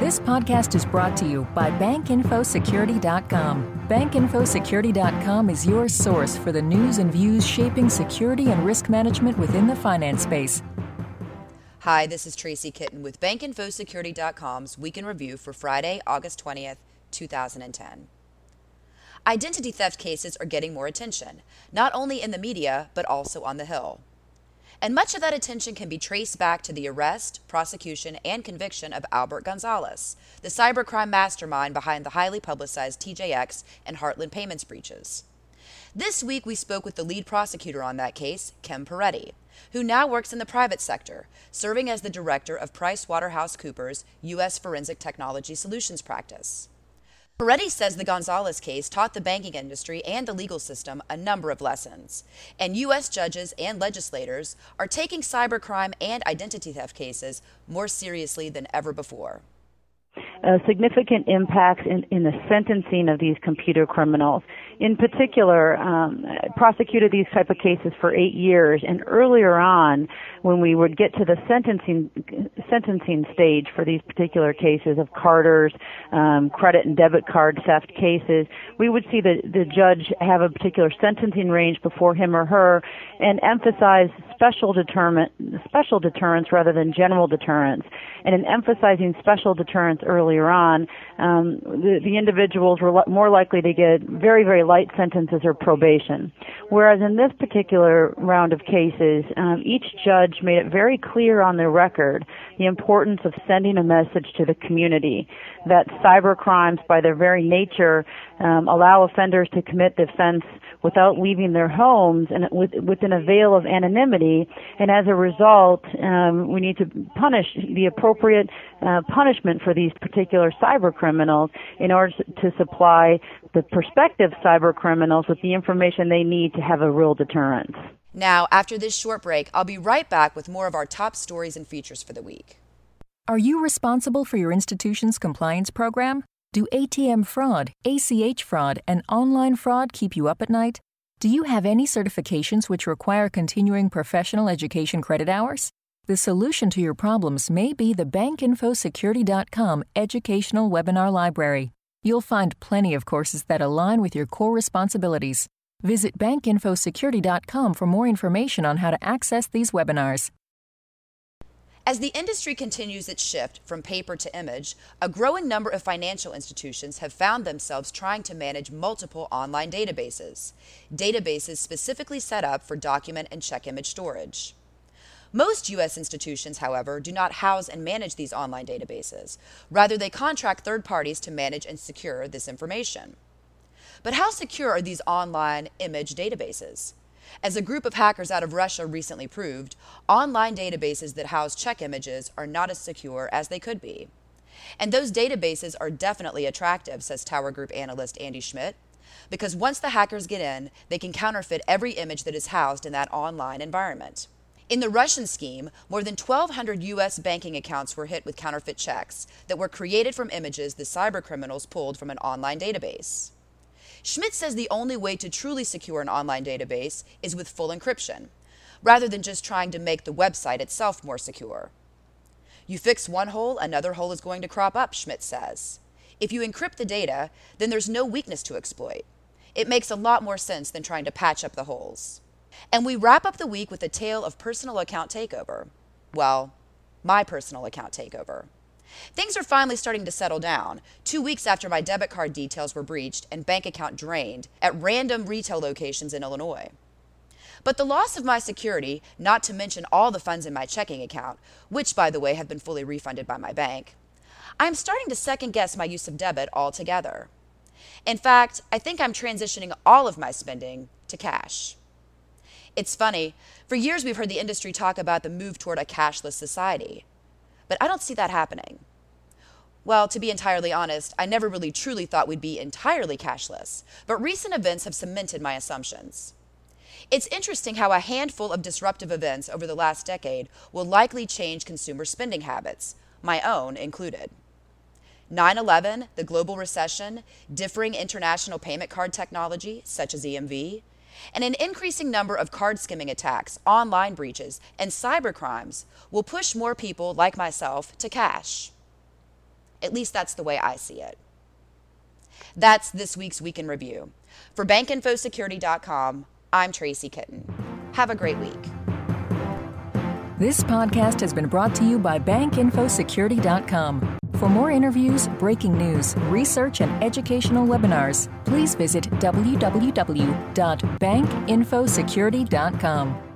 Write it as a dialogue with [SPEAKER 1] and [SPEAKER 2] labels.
[SPEAKER 1] This podcast is brought to you by BankInfoSecurity.com. BankInfoSecurity.com is your source for the news and views shaping security and risk management within the finance space.
[SPEAKER 2] Hi, this is Tracy Kitten with BankInfoSecurity.com's Week in Review for Friday, August 20th, 2010. Identity theft cases are getting more attention, not only in the media, but also on the Hill. And much of that attention can be traced back to the arrest, prosecution, and conviction of Albert Gonzalez, the cybercrime mastermind behind the highly publicized TJX and Heartland payments breaches. This week, we spoke with the lead prosecutor on that case, Kim Peretti, who now works in the private sector, serving as the director of PricewaterhouseCoopers' U.S. Forensic Technology Solutions practice. Peretti says the Gonzalez case taught the banking industry and the legal system a number of lessons, and U.S. judges and legislators are taking cybercrime and identity theft cases more seriously than ever before
[SPEAKER 3] uh, significant impacts in, in the sentencing of these computer criminals. In particular, um, prosecuted these type of cases for eight years, and earlier on, when we would get to the sentencing sentencing stage for these particular cases of carders' um, credit and debit card theft cases, we would see the the judge have a particular sentencing range before him or her, and emphasize special deterrent special deterrence rather than general deterrence, and in emphasizing special deterrence earlier on, um, the, the individuals were more likely to get very very light sentences or probation. Whereas in this particular round of cases, um, each judge made it very clear on their record the importance of sending a message to the community that cyber crimes, by their very nature, um, allow offenders to commit the offense without leaving their homes and with, within a veil of anonymity. And as a result, um, we need to punish the appropriate uh, punishment for these particular cyber criminals in order to supply the prospective cyber criminals with the information they need to have a real deterrent.
[SPEAKER 2] Now, after this short break, I'll be right back with more of our top stories and features for the week.
[SPEAKER 1] Are you responsible for your institution's compliance program? Do ATM fraud, ACH fraud, and online fraud keep you up at night? Do you have any certifications which require continuing professional education credit hours? The solution to your problems may be the BankInfoSecurity.com educational webinar library. You'll find plenty of courses that align with your core responsibilities. Visit BankInfoSecurity.com for more information on how to access these webinars.
[SPEAKER 2] As the industry continues its shift from paper to image, a growing number of financial institutions have found themselves trying to manage multiple online databases, databases specifically set up for document and check image storage. Most U.S. institutions, however, do not house and manage these online databases. Rather, they contract third parties to manage and secure this information. But how secure are these online image databases? As a group of hackers out of Russia recently proved, online databases that house check images are not as secure as they could be. And those databases are definitely attractive, says Tower Group analyst Andy Schmidt, because once the hackers get in, they can counterfeit every image that is housed in that online environment. In the Russian scheme, more than 1,200 U.S. banking accounts were hit with counterfeit checks that were created from images the cybercriminals pulled from an online database. Schmidt says the only way to truly secure an online database is with full encryption, rather than just trying to make the website itself more secure. You fix one hole, another hole is going to crop up, Schmidt says. If you encrypt the data, then there's no weakness to exploit. It makes a lot more sense than trying to patch up the holes. And we wrap up the week with a tale of personal account takeover. Well, my personal account takeover. Things are finally starting to settle down. Two weeks after my debit card details were breached and bank account drained at random retail locations in Illinois. But the loss of my security, not to mention all the funds in my checking account, which, by the way, have been fully refunded by my bank, I am starting to second guess my use of debit altogether. In fact, I think I'm transitioning all of my spending to cash. It's funny, for years we've heard the industry talk about the move toward a cashless society. But I don't see that happening. Well, to be entirely honest, I never really truly thought we'd be entirely cashless, but recent events have cemented my assumptions. It's interesting how a handful of disruptive events over the last decade will likely change consumer spending habits, my own included. 9 11, the global recession, differing international payment card technology, such as EMV, and an increasing number of card skimming attacks, online breaches, and cybercrimes will push more people like myself to cash. At least that's the way I see it. That's this week's Week in Review. For BankInfoSecurity.com, I'm Tracy Kitten. Have a great week.
[SPEAKER 1] This podcast has been brought to you by BankInfoSecurity.com. For more interviews, breaking news, research, and educational webinars, please visit www.bankinfosecurity.com.